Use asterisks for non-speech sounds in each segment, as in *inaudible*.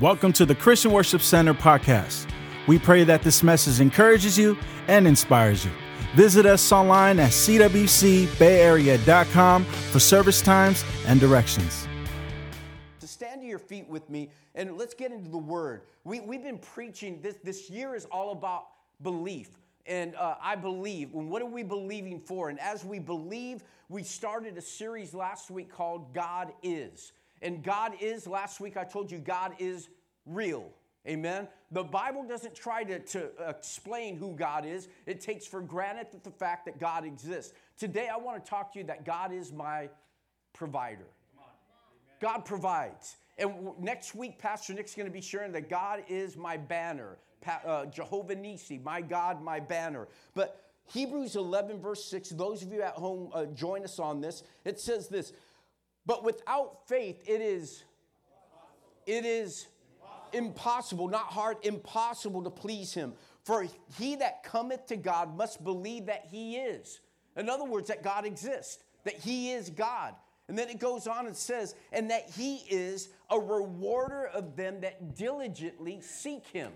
Welcome to the Christian Worship Center podcast. We pray that this message encourages you and inspires you. Visit us online at cwcbayarea.com for service times and directions. To stand to your feet with me and let's get into the word. We, we've been preaching, this, this year is all about belief. And uh, I believe. And what are we believing for? And as we believe, we started a series last week called God Is. And God is, last week I told you, God is real. Amen. The Bible doesn't try to, to explain who God is, it takes for granted the fact that God exists. Today, I want to talk to you that God is my provider. God provides. And next week, Pastor Nick's going to be sharing that God is my banner. Uh, Jehovah Nisi, my God, my banner. But Hebrews 11, verse 6, those of you at home, uh, join us on this. It says this, but without faith, it is, it is impossible, not hard, impossible to please him. For he that cometh to God must believe that he is. In other words, that God exists, that he is God. And then it goes on and says, and that he is a rewarder of them that diligently seek him.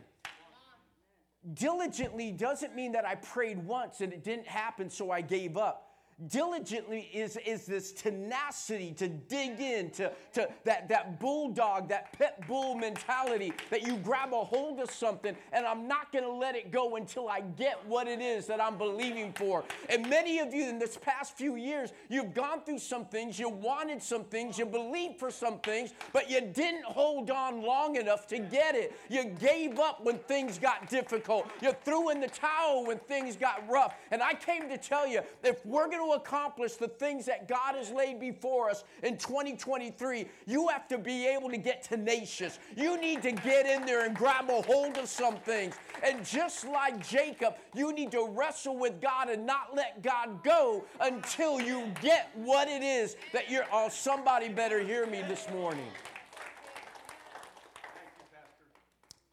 Diligently doesn't mean that I prayed once and it didn't happen, so I gave up diligently is, is this tenacity to dig in to, to that, that bulldog that pit bull mentality that you grab a hold of something and i'm not going to let it go until i get what it is that i'm believing for. And many of you in this past few years you've gone through some things you wanted some things you believed for some things but you didn't hold on long enough to get it. You gave up when things got difficult. You threw in the towel when things got rough. And i came to tell you if we're going to to accomplish the things that God has laid before us in 2023, you have to be able to get tenacious. You need to get in there and grab a hold of some things. And just like Jacob, you need to wrestle with God and not let God go until you get what it is that you're. Oh, somebody better hear me this morning.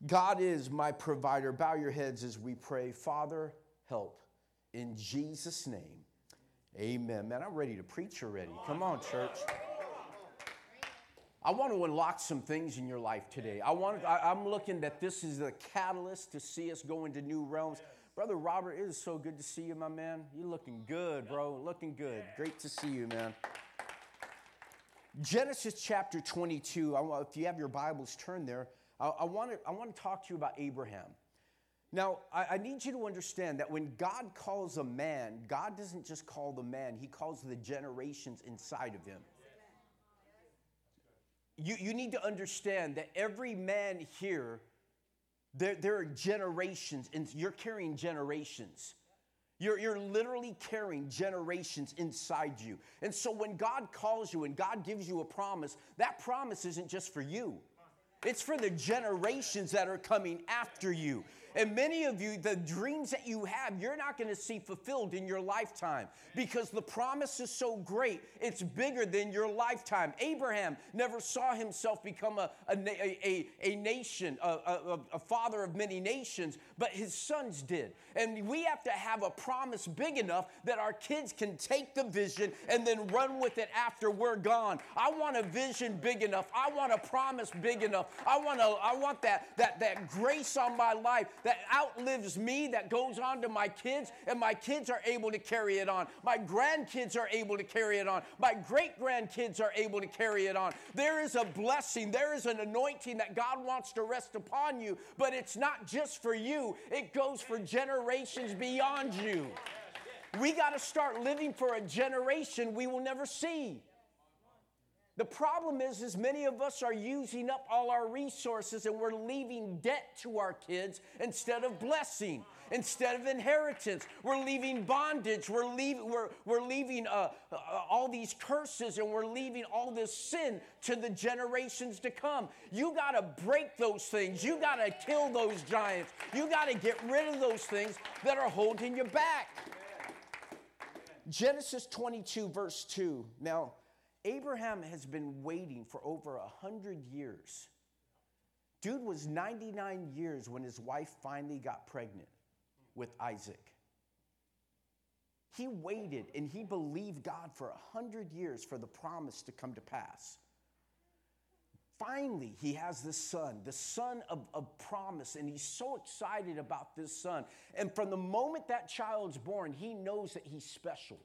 God is my provider. Bow your heads as we pray. Father, help. In Jesus' name. Amen. Man, I'm ready to preach already. Come on, church. I want to unlock some things in your life today. I want. I, am looking that this is a catalyst to see us go into new realms. Brother Robert, it is so good to see you, my man. You're looking good, bro. Looking good. Great to see you, man. Genesis chapter 22. I, if you have your Bibles, turn there. I, I, want to, I want to talk to you about Abraham. Now, I, I, need you to understand that when God calls a man, God doesn't just call the man, He calls the generations inside of him. You, you need to understand that every man here, there, there are generations, and you're carrying generations. You're, you're literally carrying generations inside you. And so when God calls you and God gives you a promise, that promise isn't just for you. It's for the generations that are coming after you. And many of you, the dreams that you have, you're not going to see fulfilled in your lifetime because the promise is so great, it's bigger than your lifetime. Abraham never saw himself become a, a, a, a nation, a, a, a father of many nations, but his sons did. And we have to have a promise big enough that our kids can take the vision and then run with it after we're gone. I want a vision big enough. I want a promise big enough. I want, a, I want that, that, that grace on my life that outlives me, that goes on to my kids, and my kids are able to carry it on. My grandkids are able to carry it on. My great grandkids are able to carry it on. There is a blessing, there is an anointing that God wants to rest upon you, but it's not just for you, it goes for generations beyond you. We got to start living for a generation we will never see. The problem is, is many of us are using up all our resources and we're leaving debt to our kids instead of blessing, instead of inheritance. We're leaving bondage. We're leaving, we're, we're leaving uh, uh, all these curses and we're leaving all this sin to the generations to come. You got to break those things. You got to kill those giants. You got to get rid of those things that are holding you back. Genesis 22, verse 2. Now, Abraham has been waiting for over a hundred years. Dude was 99 years when his wife finally got pregnant with Isaac. He waited and he believed God for a hundred years for the promise to come to pass. finally he has this son, the son of, of promise, and he's so excited about this son. And from the moment that child's born, he knows that he's special.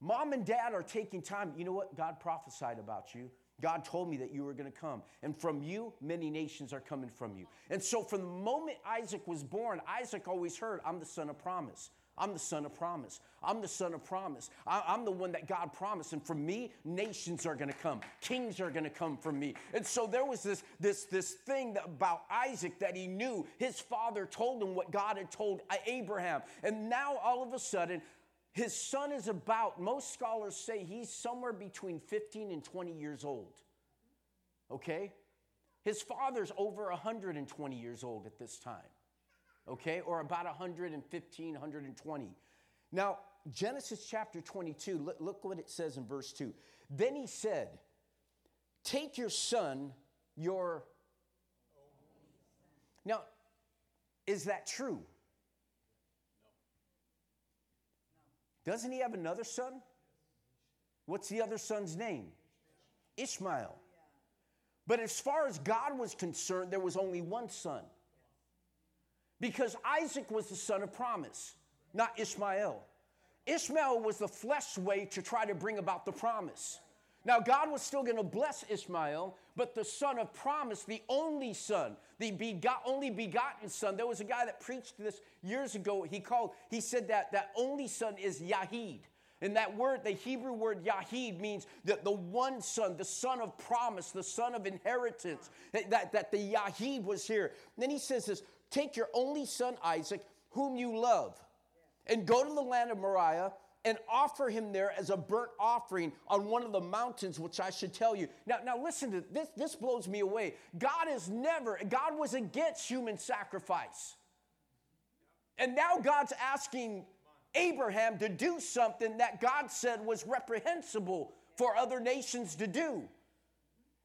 Mom and dad are taking time. You know what? God prophesied about you. God told me that you were going to come. And from you, many nations are coming from you. And so, from the moment Isaac was born, Isaac always heard, I'm the son of promise. I'm the son of promise. I'm the son of promise. I, am the one that God promised. And from me, nations are going to come. Kings are going to come from me. And so there was this, this, this thing that, about Isaac that he knew. His father told him what God had told Abraham. And now all of a sudden, his son is about, most scholars say he's somewhere between 15 and 20 years old. Okay? His father's over 120 years old at this time okay, or about 115, 120. Now, Genesis chapter 22, look, what it says in verse 2. Then he said, Take your son, your. Now, is that true? Doesn't he have another son? What's the other son's name? Ishmael. But as far as God was concerned, there was only one son. Because Isaac was the son of promise, not Ishmael. Ishmael was the flesh way to try to bring about the promise. Now, God was still going to bless Ishmael, but the son of promise, the only son, the only begotten son, there was a guy that preached this years ago. He called, he said that that only son is Yahid. And that word, the Hebrew word Yahid, means that the one son, the son of promise, the son of inheritance, that, that, that the Yahid was here. And then he says this Take your only son Isaac, whom you love, and go to the land of Moriah and offer him there as a burnt offering on one of the mountains, which I should tell you. Now, now listen to this. This blows me away. God is never, God was against human sacrifice. And now God's asking Abraham to do something that God said was reprehensible for other nations to do.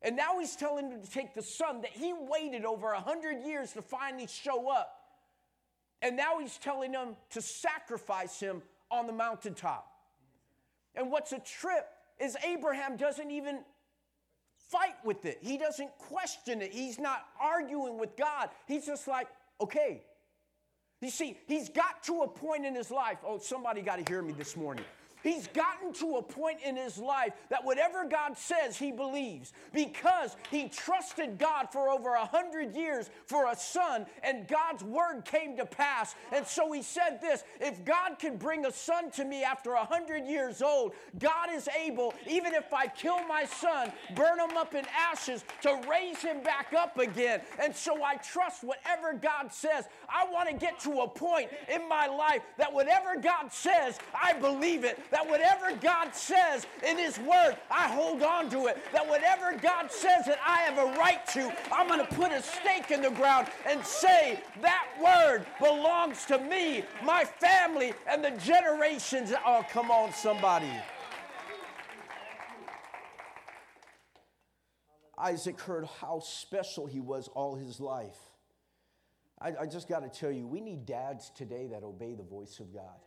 And now he's telling him to take the son that he waited over a hundred years to finally show up. And now he's telling him to sacrifice him on the mountaintop. And what's a trip is Abraham doesn't even fight with it. He doesn't question it. He's not arguing with God. He's just like, okay. You see, he's got to a point in his life. Oh, somebody got to hear me this morning. He's gotten to a point in his life that whatever God says, he believes because he trusted God for over a hundred years for a son, and God's word came to pass. And so he said this if God can bring a son to me after a hundred years old, God is able, even if I kill my son, burn him up in ashes, to raise him back up again. And so I trust whatever God says. I want to get to a point in my life that whatever God says, I believe it that whatever God says in His Word, I hold on to it. That whatever God says that I have a right to, I'm going to put a stake in the ground and say, that word belongs to me, my family, and the generations. Oh, come on, somebody. Isaac heard how special he was all his life. I, I just got to tell you, we need dads today that obey the voice of God.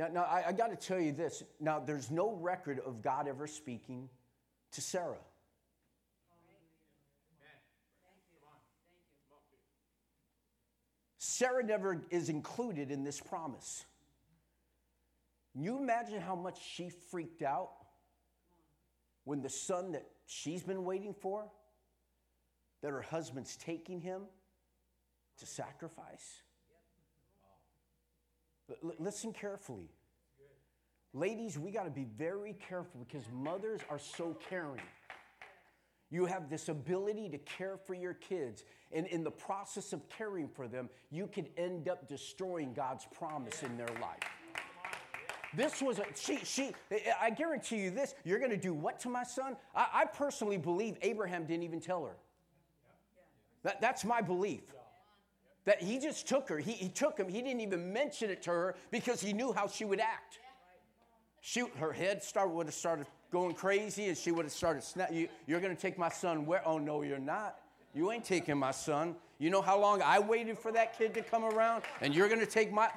Now, now I, I got to tell you this. Now, there's no record of God ever speaking to Sarah. Sarah never is included in this promise. Can you imagine how much she freaked out when the son that she's been waiting for, that her husband's taking him to sacrifice? L- listen carefully. Ladies, we got to be very careful because mothers are so caring. You have this ability to care for your kids, and in the process of caring for them, you could end up destroying God's promise in their life. This was a, she, she, I guarantee you this, you're going to do what to my son? I, I personally believe Abraham didn't even tell her. That, that's my belief. That he just took her. He, he took him. He didn't even mention it to her because he knew how she would act. She, her head started, would have started going crazy and she would have started snap. You, you're going to take my son where? Oh, no, you're not. You ain't taking my son. You know how long I waited for that kid to come around? And you're going to take my.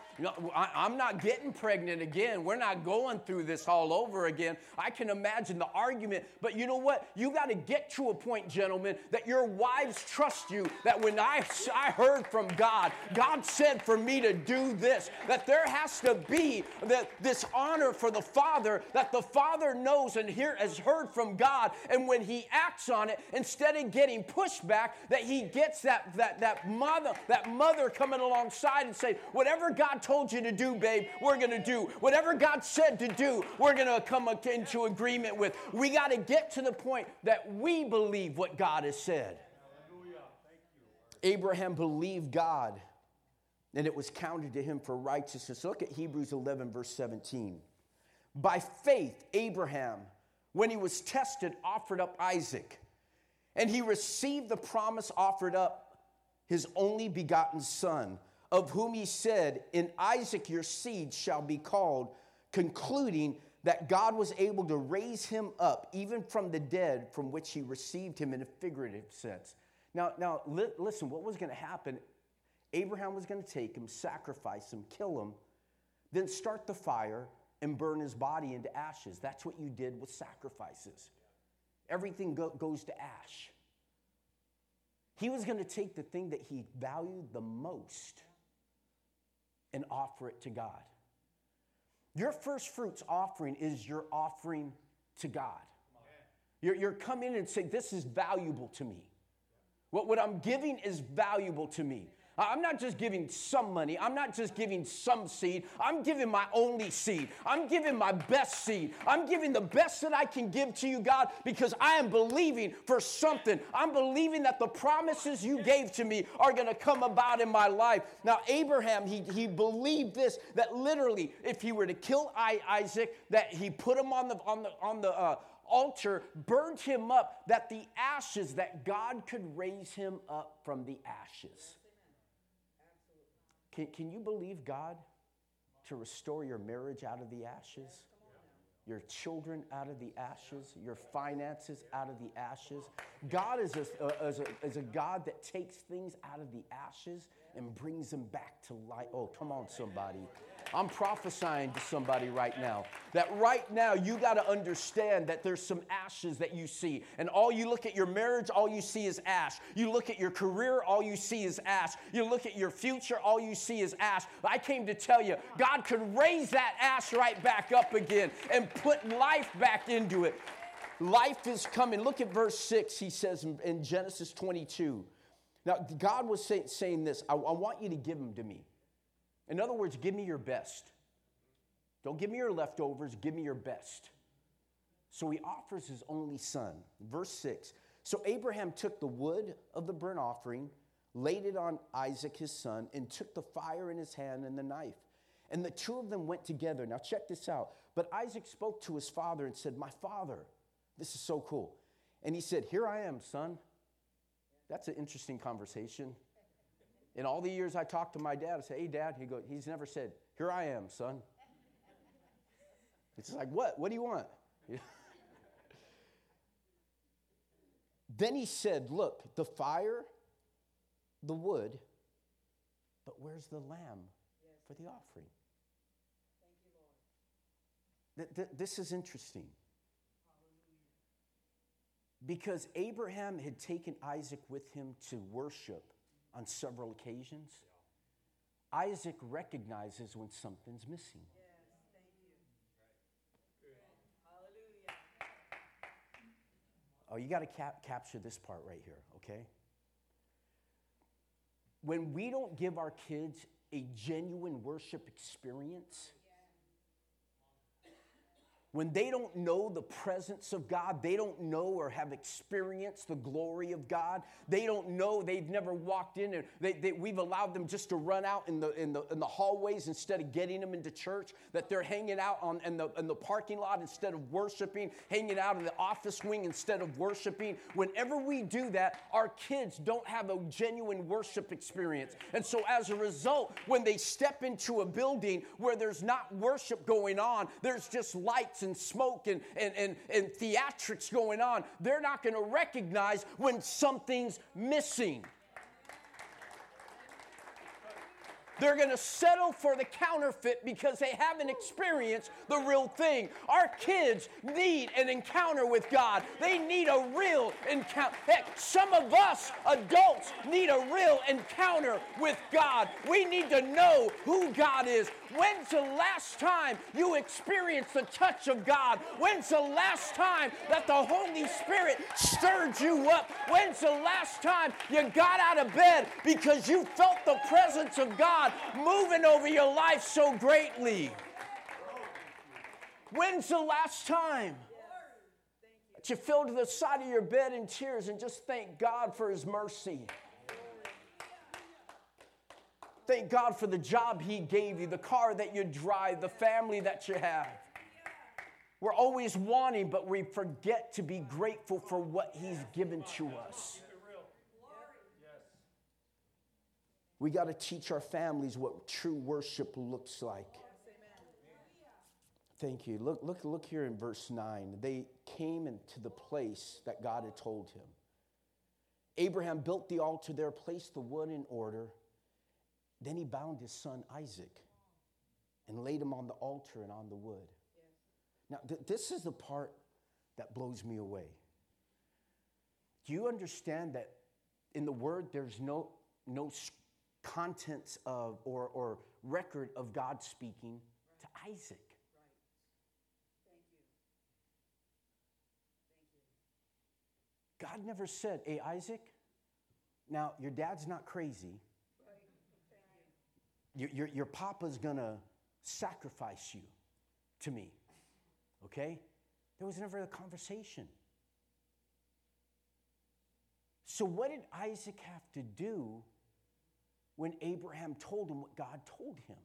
I, I'm not getting pregnant again. We're not going through this all over again. I can imagine the argument. But you know what? You got to get to a point, gentlemen, that your wives trust you. That when I, I heard from God, God said for me to do this, that there has to be that this honor for the father, that the father knows and hear, has heard from God. And when he acts on it, instead of getting pushback, that he gets that, that that, that mother, that mother coming alongside and saying, whatever God told you to do, babe, we're going to do. Whatever God said to do, we're going to come into agreement with. We got to get to the point that we believe what God has said. Abraham believed God, and it was counted to him for righteousness. Look at Hebrews 11, verse 17. By faith, Abraham, when he was tested, offered up Isaac, and he received the promise offered up his only begotten Son, of whom he said, In Isaac your seed shall be called, concluding that God was able to raise him up even from the dead, from which he received him in a figurative sense. Now, now li- listen, what was going to happen? Abraham was going to take him, sacrifice him, kill him, then start the fire and burn his body into ashes. That's what you did with sacrifices. Everything go- goes to ash. He was going to take the thing that he valued the most and offer it to God. Your first fruits offering is your offering to God. You're, you're coming and saying, This is valuable to me. What, what I'm giving is valuable to me. I'm not just giving some money. I'm not just giving some seed. I'm giving my only seed. I'm giving my best seed. I'm giving the best that I can give to you, God, because I am believing for something. I'm believing that the promises you gave to me are going to come about in my life. Now, Abraham, he, he believed this that literally, if he were to kill Isaac, that he put him on the, on the, on the, uh, altar, burned him up, that the ashes, that God could raise him up from the ashes. Can, can you believe God to restore your marriage out of the ashes? Your children out of the ashes, your finances out of the ashes. God is a, is, a, is a God that takes things out of the ashes and brings them back to life. Oh, come on, somebody. I'm prophesying to somebody right now that right now you got to understand that there's some ashes that you see. And all you look at your marriage, all you see is ash. You look at your career, all you see is ash. You look at your future, all you see is ash. I came to tell you, God could raise that ash right back up again and put life back into it. Life is coming. Look at verse 6, he says in Genesis 22. Now, God was say, saying this I, I want you to give them to me. In other words, give me your best. Don't give me your leftovers, give me your best. So he offers his only son. Verse 6 So Abraham took the wood of the burnt offering, laid it on Isaac his son, and took the fire in his hand and the knife. And the two of them went together. Now, check this out. But Isaac spoke to his father and said, My father, this is so cool. And he said, Here I am, son. That's an interesting conversation. In all the years I talked to my dad, I said, hey, dad, he goes, he's never said, here I am, son. It's like, what? What do you want? *laughs* then he said, look, the fire, the wood, but where's the lamb for the offering? Th- th- this is interesting. Because Abraham had taken Isaac with him to worship on several occasions. Isaac recognizes when something's missing. Oh, you got to cap- capture this part right here, okay? When we don't give our kids a genuine worship experience, when they don't know the presence of God, they don't know or have experienced the glory of God, they don't know, they've never walked in and they, they, we've allowed them just to run out in the, in, the, in the hallways instead of getting them into church, that they're hanging out on, in, the, in the parking lot instead of worshiping, hanging out in the office wing instead of worshiping. Whenever we do that, our kids don't have a genuine worship experience. And so as a result, when they step into a building where there's not worship going on, there's just lights and smoke and, and, and, and theatrics going on, they're not going to recognize when something's missing. They're going to settle for the counterfeit because they haven't experienced the real thing. Our kids need an encounter with God. They need a real encounter. Heck, some of us adults need a real encounter with God. We need to know who God is. When's the last time you experienced the touch of God? When's the last time that the Holy Spirit stirred you up? When's the last time you got out of bed because you felt the presence of God moving over your life so greatly? When's the last time that you fell to the side of your bed in tears and just thank God for His mercy? Thank God for the job He gave you, the car that you drive, the family that you have. We're always wanting, but we forget to be grateful for what He's given to us. We got to teach our families what true worship looks like. Thank you. Look, look, look here in verse 9. They came into the place that God had told him. Abraham built the altar there, placed the wood in order. Then he bound his son Isaac and laid him on the altar and on the wood. Now, th- this is the part that blows me away. Do you understand that in the word there's no, no contents of or, or record of God speaking to Isaac? God never said, Hey, Isaac, now your dad's not crazy your, your, your papa's gonna sacrifice you to me. Okay? There was never a conversation. So, what did Isaac have to do when Abraham told him what God told him?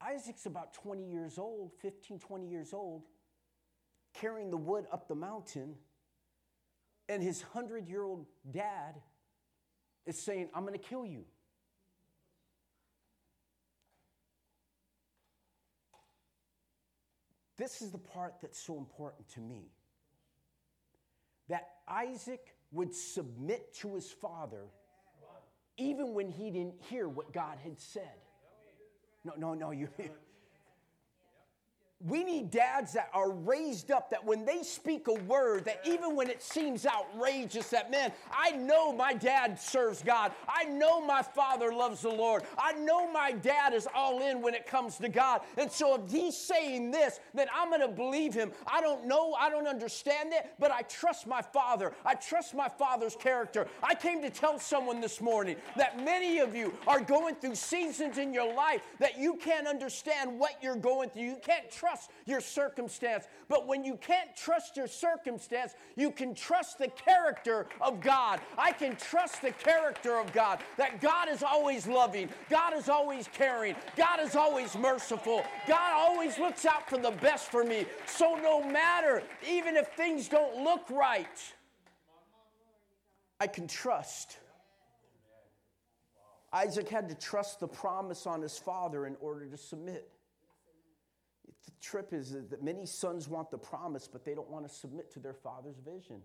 Isaac's about 20 years old, 15, 20 years old, carrying the wood up the mountain, and his 100 year old dad is saying, I'm going to kill you. This is the part that's so important to me. That Isaac would submit to his father even when he didn't hear what God had said. No, no, no, you. We need dads that are raised up that when they speak a word, that even when it seems outrageous, that man, I know my dad serves God. I know my father loves the Lord. I know my dad is all in when it comes to God. And so if he's saying this, then I'm going to believe him. I don't know, I don't understand it, but I trust my father. I trust my father's character. I came to tell someone this morning that many of you are going through seasons in your life that you can't understand what you're going through. You can't trust trust your circumstance. But when you can't trust your circumstance, you can trust the character of God. I can trust the character of God, that God is always loving, God is always caring, God is always merciful, God always looks out for the best for me. So no matter, even if things don't look right, I can trust. Isaac had to trust the promise on his father in order to submit the trip is that many sons want the promise, but they don't want to submit to their father's vision.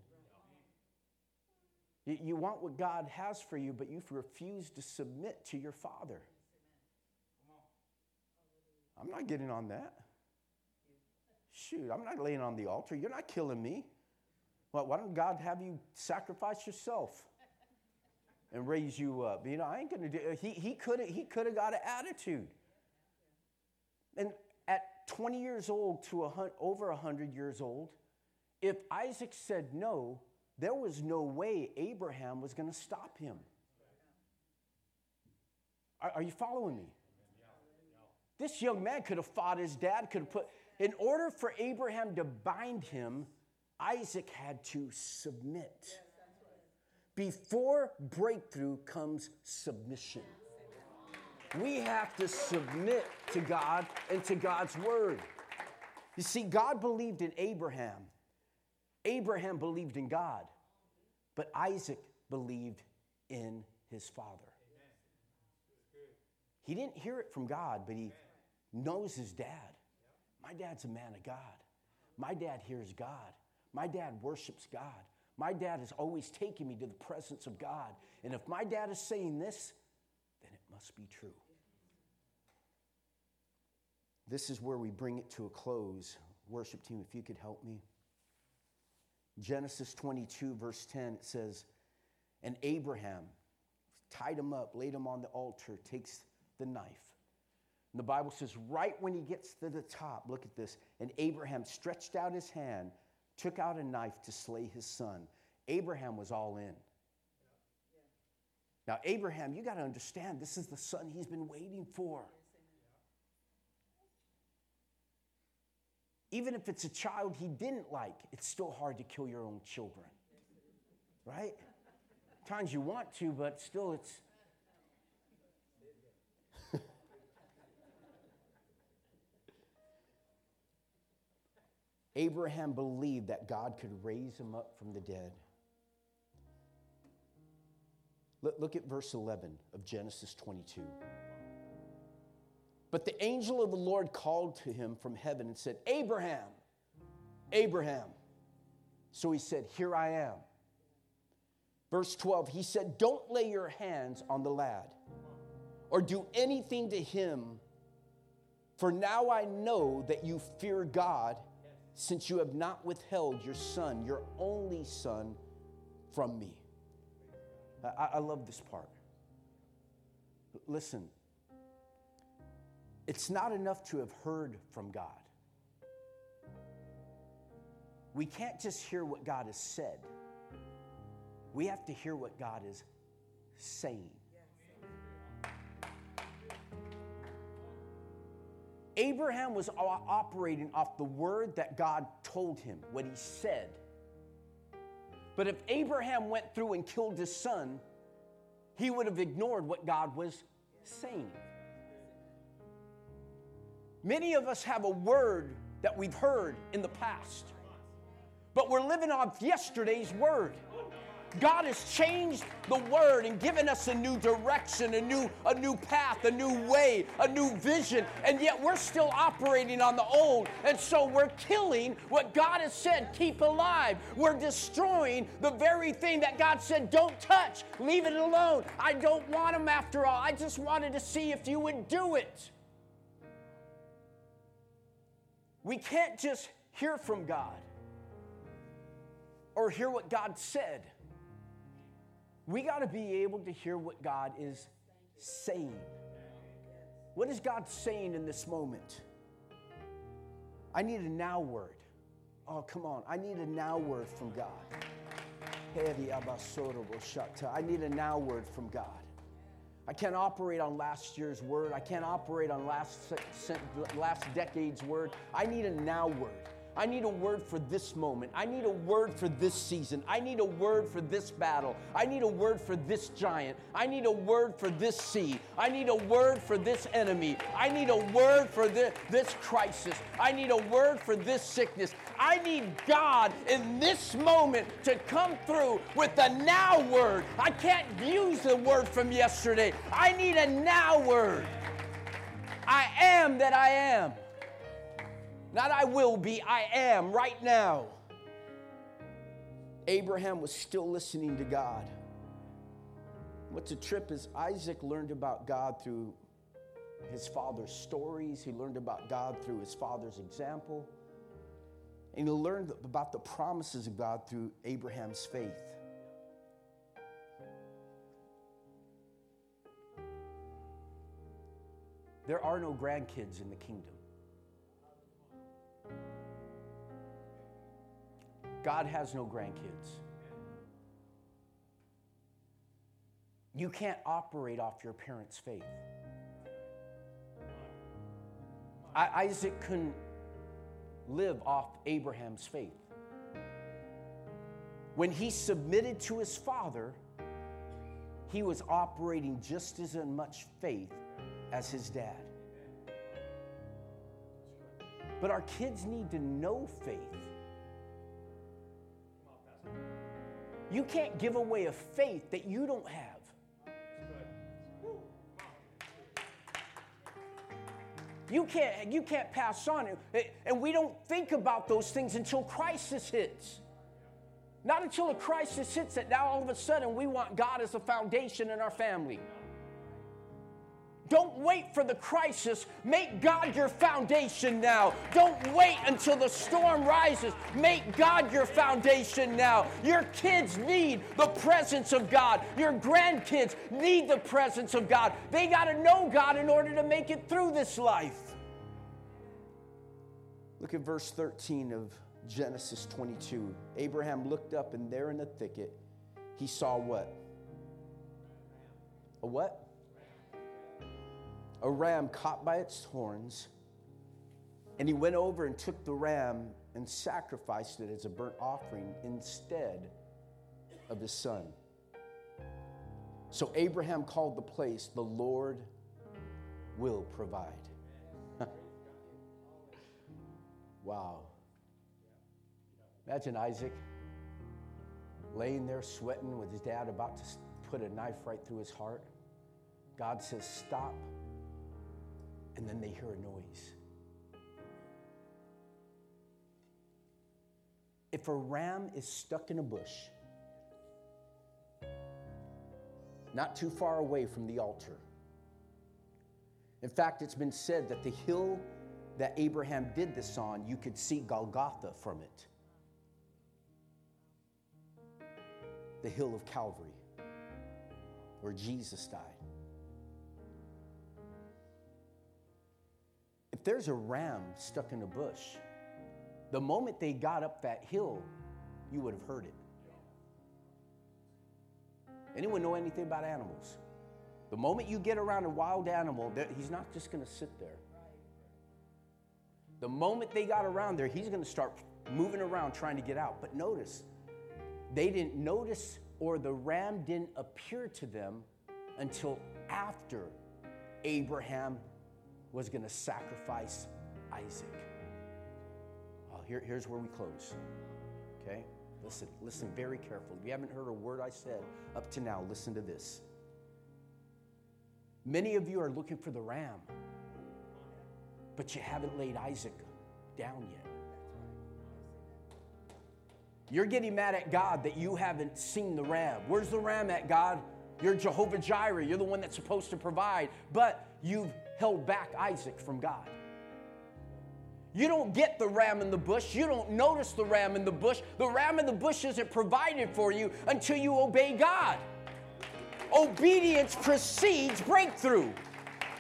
You, want what God has for you, but you refuse to submit to your father. I'm not getting on that. Shoot, I'm not laying on the altar. You're not killing me. Well, why don't God have you sacrifice yourself and raise you up? You know, I ain't gonna do. He he could he could have got an attitude. And 20 years old to a, over 100 years old, if Isaac said no, there was no way Abraham was going to stop him. Are, are, you following me? This young man could have fought his dad, could have put, in order for Abraham to bind him, Isaac had to submit. Before breakthrough comes submission. We have to submit to God and to God's word. You see, God believed in Abraham. Abraham believed in God, but Isaac believed in his father. He didn't hear it from God, but he knows his dad. My dad's a man of God. My dad hears God. My dad worships God. My dad has always taken me to the presence of God. And if my dad is saying this, must be true. This is where we bring it to a close. Worship team, if you could help me. Genesis 22, verse 10, it says, And Abraham tied him up, laid him on the altar, takes the knife. And the Bible says, right when he gets to the top, look at this, and Abraham stretched out his hand took out a knife to slay his son. Abraham was all in. Now, Abraham, you got to understand, this is the son he's been waiting for. Even if it's a child he didn't like, it's still hard to kill your own children. Right? Times you want to, but still it's *laughs* Abraham believed that God could raise him up from the dead. Look at verse 11 of Genesis 22. But the angel of the Lord called to him from heaven and said, Abraham, Abraham. So he said, Here I am. Verse 12, he said, Don't lay your hands on the lad or do anything to him, for now I know that you fear God since you have not withheld your son, your only son, from me. I, I love this part. Listen, it's not enough to have heard from God. We can't just hear what God has said, we have to hear what God is saying. Abraham was operating off the word that God told him, what he said. But if Abraham went through and killed his son, he would have ignored what God was saying. Many of us have a word that we've heard in the past, but we're living off yesterday's word. God has changed the word and given us a new direction, a new, a new path, a new way, a new vision, and yet we're still operating on the old. And so we're killing what God has said keep alive. We're destroying the very thing that God said don't touch, leave it alone. I don't want them after all. I just wanted to see if you would do it. We can't just hear from God or hear what God said we got to be able to hear what God is saying. What is God saying in this moment? I need a now word. Oh, come on. I need a now word from God. I need a now word from God. I can't operate on last year's word. I can't operate on last, last decade's word. I need a now word. I need a word for this moment. I need a word for this season. I need a word for this battle. I need a word for this giant. I need a word for this sea. I need a word for this enemy. I need a word for this, this crisis. I need a word for this sickness. I need God in this moment to come through with a now word. I can't use the word from yesterday. I need a now word. I am that I am. Not I will be, I am right now. Abraham was still listening to God. What's a trip is Isaac learned about God through his father's stories, he learned about God through his father's example, and he learned about the promises of God through Abraham's faith. There are no grandkids in the kingdom. God has no grandkids. You can't operate off your parents' faith. I, Isaac couldn't live off Abraham's faith. When he submitted to his father, he was operating just as much faith as his dad. But our kids need to know faith. You can't give away a faith that you don't have. You can't, you can't pass on. it. And we don't think about those things until crisis hits. Not until a crisis hits that now all of a sudden we want God as a foundation in our family. Don't wait for the crisis. Make God your foundation now. Don't wait until the storm rises. Make God your foundation now. Your kids need the presence of God. Your grandkids need the presence of God. They got to know God in order to make it through this life. Look at verse 13 of Genesis 22. Abraham looked up, and there in the thicket, he saw what? A what? A ram caught by its horns, and he went over and took the ram and sacrificed it as a burnt offering instead of his son. So Abraham called the place, The Lord will provide. *laughs* wow. Imagine Isaac laying there sweating with his dad about to put a knife right through his heart. God says, Stop and then they hear a noise. If a ram is stuck in a bush, not too far away from the altar, in fact, it's been said that the hill that Abraham did this on, you could see Golgotha from it. The hill of Calvary, where Jesus died. There's a ram stuck in a bush, the moment they got up that hill, you would have heard it. Anyone know anything about animals? The moment you get around a wild animal, he's not just going to sit there. The moment they got around there, he's going to start moving around trying to get out. But notice, they didn't notice or the ram didn't appear to them until after Abraham was going to sacrifice Isaac. Oh, here, here's where we close. Okay? Listen, listen very carefully. If you haven't heard a word I said up to now, listen to this. Many of you are looking for the ram, but you haven't laid Isaac down yet. You're getting mad at God that you haven't seen the ram. Where's the ram at, God? You're Jehovah Jireh. You're the one that's supposed to provide, but you've held back Isaac from God. You don't get the ram in the bush. You don't notice the ram in the bush. The ram in the bush isn't provided for you until you obey God. Obedience precedes breakthrough.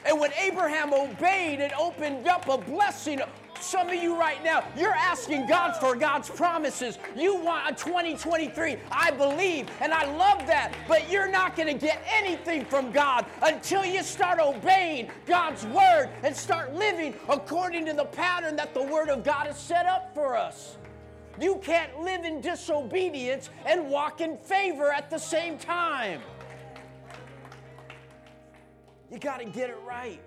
And when Abraham obeyed, it opened up a blessing some of you right now, you're asking God for God's promises. You want a 2023. I believe and I love that, but you're not going to get anything from God until you start obeying God's word and start living according to the pattern that the word of God has set up for us. You can't live in disobedience and walk in favor at the same time. You got to get it right.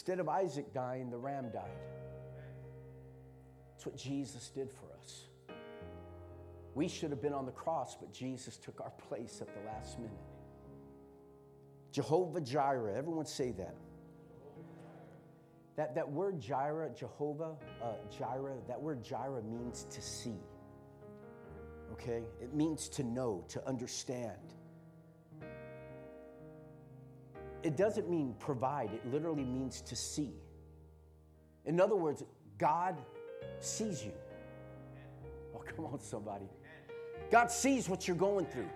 Instead of Isaac dying, the ram died. That's what Jesus did for us. We should have been on the cross, but Jesus took our place at the last minute. Jehovah Jireh, everyone say that. That, that word Jireh, Jehovah uh, Jireh, that word Jireh means to see. Okay? It means to know, to understand it doesn't mean provide, it literally means to see. In other words, God sees you. Oh, come on, somebody. God sees what you're going through.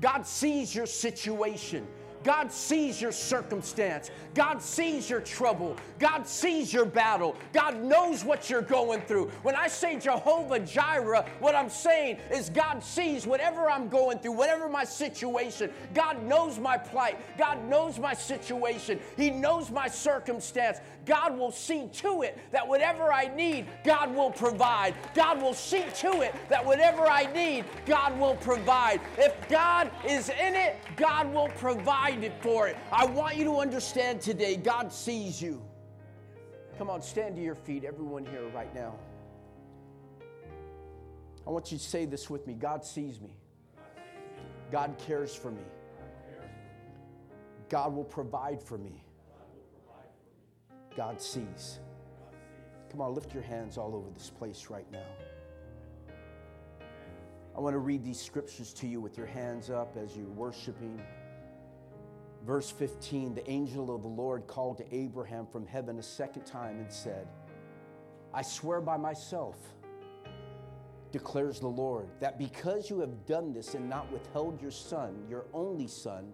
God sees your situation. God sees your circumstance. God sees your trouble. God sees your battle. God knows what you're going through. When I say Jehovah Jireh, what I'm saying is God sees whatever I'm going through, whatever my situation. God knows my plight. God knows my situation. He knows my circumstance. God will see to it that whatever I need, God will provide. God will see to it that whatever I need, God will provide. If God is in it, God will provide for it. I want you to understand today, God sees you. Come on, stand to your feet, everyone here right now. I want you to say this with me God sees me, God cares for me, God will provide for me. God sees. Come on, lift your hands all over this place right now. I want to read these scriptures to you with your hands up as you're worshiping. Verse 15 The angel of the Lord called to Abraham from heaven a second time and said, I swear by myself, declares the Lord, that because you have done this and not withheld your son, your only son,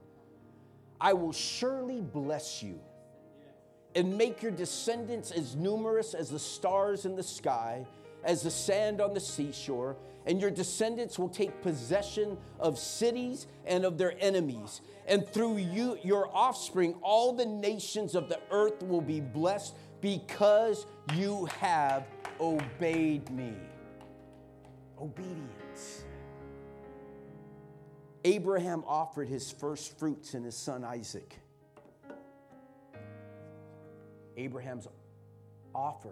I will surely bless you and make your descendants as numerous as the stars in the sky, as the sand on the seashore, and your descendants will take possession of cities and of their enemies. And through you, your offspring, all the nations of the earth will be blessed because you have obeyed me. Obedience. Abraham offered his first fruits in his son Isaac. Abraham's offer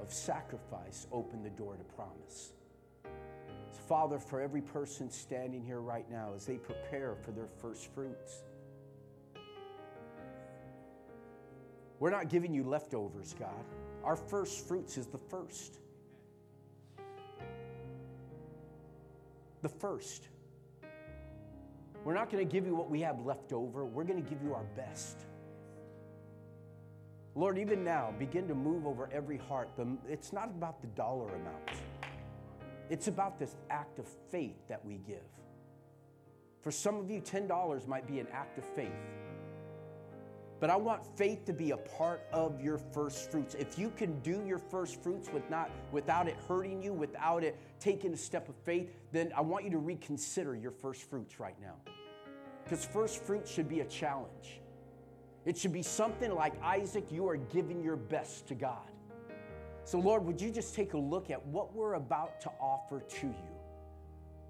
of sacrifice open the door to promise. Father, for every person standing here right now as they prepare for their first fruits, we're not giving you leftovers, God. Our first fruits is the first. The first. We're not going to give you what we have left over. We're going to give you our best. Lord, even now, begin to move over every heart. It's not about the dollar amount, it's about this act of faith that we give. For some of you, $10 might be an act of faith. But I want faith to be a part of your first fruits. If you can do your first fruits with not, without it hurting you, without it taking a step of faith, then I want you to reconsider your first fruits right now. Because first fruits should be a challenge. It should be something like Isaac, you are giving your best to God. So, Lord, would you just take a look at what we're about to offer to you?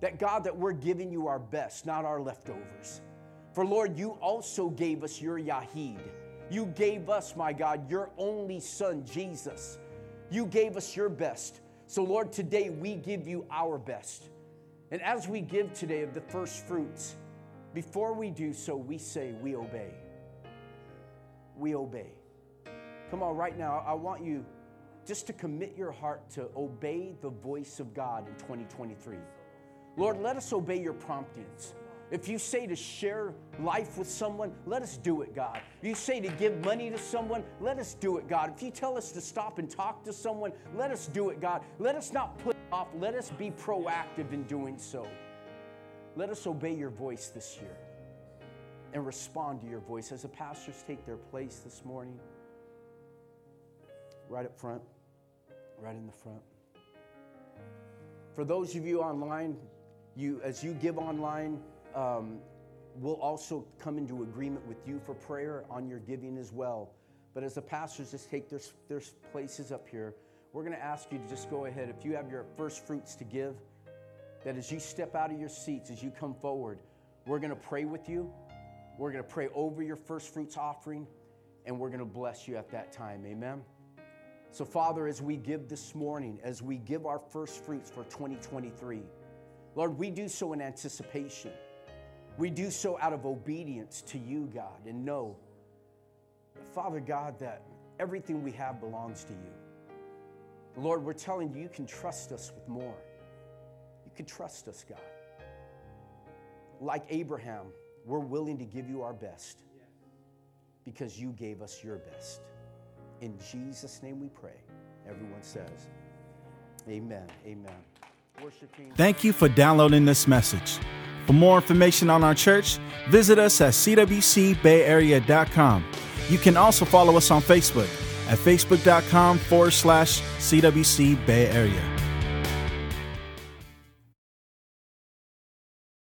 That God, that we're giving you our best, not our leftovers. For, Lord, you also gave us your Yahid. You gave us, my God, your only Son, Jesus. You gave us your best. So, Lord, today we give you our best. And as we give today of the first fruits, before we do so, we say, We obey we obey. Come on, right now, I want you just to commit your heart to obey the voice of God in 2023. Lord, let us obey your promptings. If you say to share life with someone, let us do it, God. If you say to give money to someone, let us do it, God. If you tell us to stop and talk to someone, let us do it, God. Let us not put off, let us be proactive in doing so. Let us obey your voice this year and respond to your voice. As the pastors take their place this morning, right up front, right in the front. For those of you online, you as you give online, um, we'll also come into agreement with you for prayer on your giving as well. But as the pastors just take their, their places up here, we're going to ask you to just go ahead. If you have your first fruits to give, that as you step out of your seats, as you come forward, we're going to pray with you. We're going to pray over your first fruits offering, and we're going to bless you at that time. Amen. So, Father, as we give this morning, as we give our first fruits for 2023, Lord, we do so in anticipation. We do so out of obedience to you, God, and know, Father God, that everything we have belongs to you. Lord, we're telling you, you can trust us with more. You can trust us, God. Like Abraham, we're willing to give you our best because you gave us your best. In Jesus' name we pray. Everyone says, Amen. Amen. Thank you for downloading this message. For more information on our church, visit us at cwcbayarea.com. You can also follow us on Facebook at facebook.com forward slash CWC Bay Area.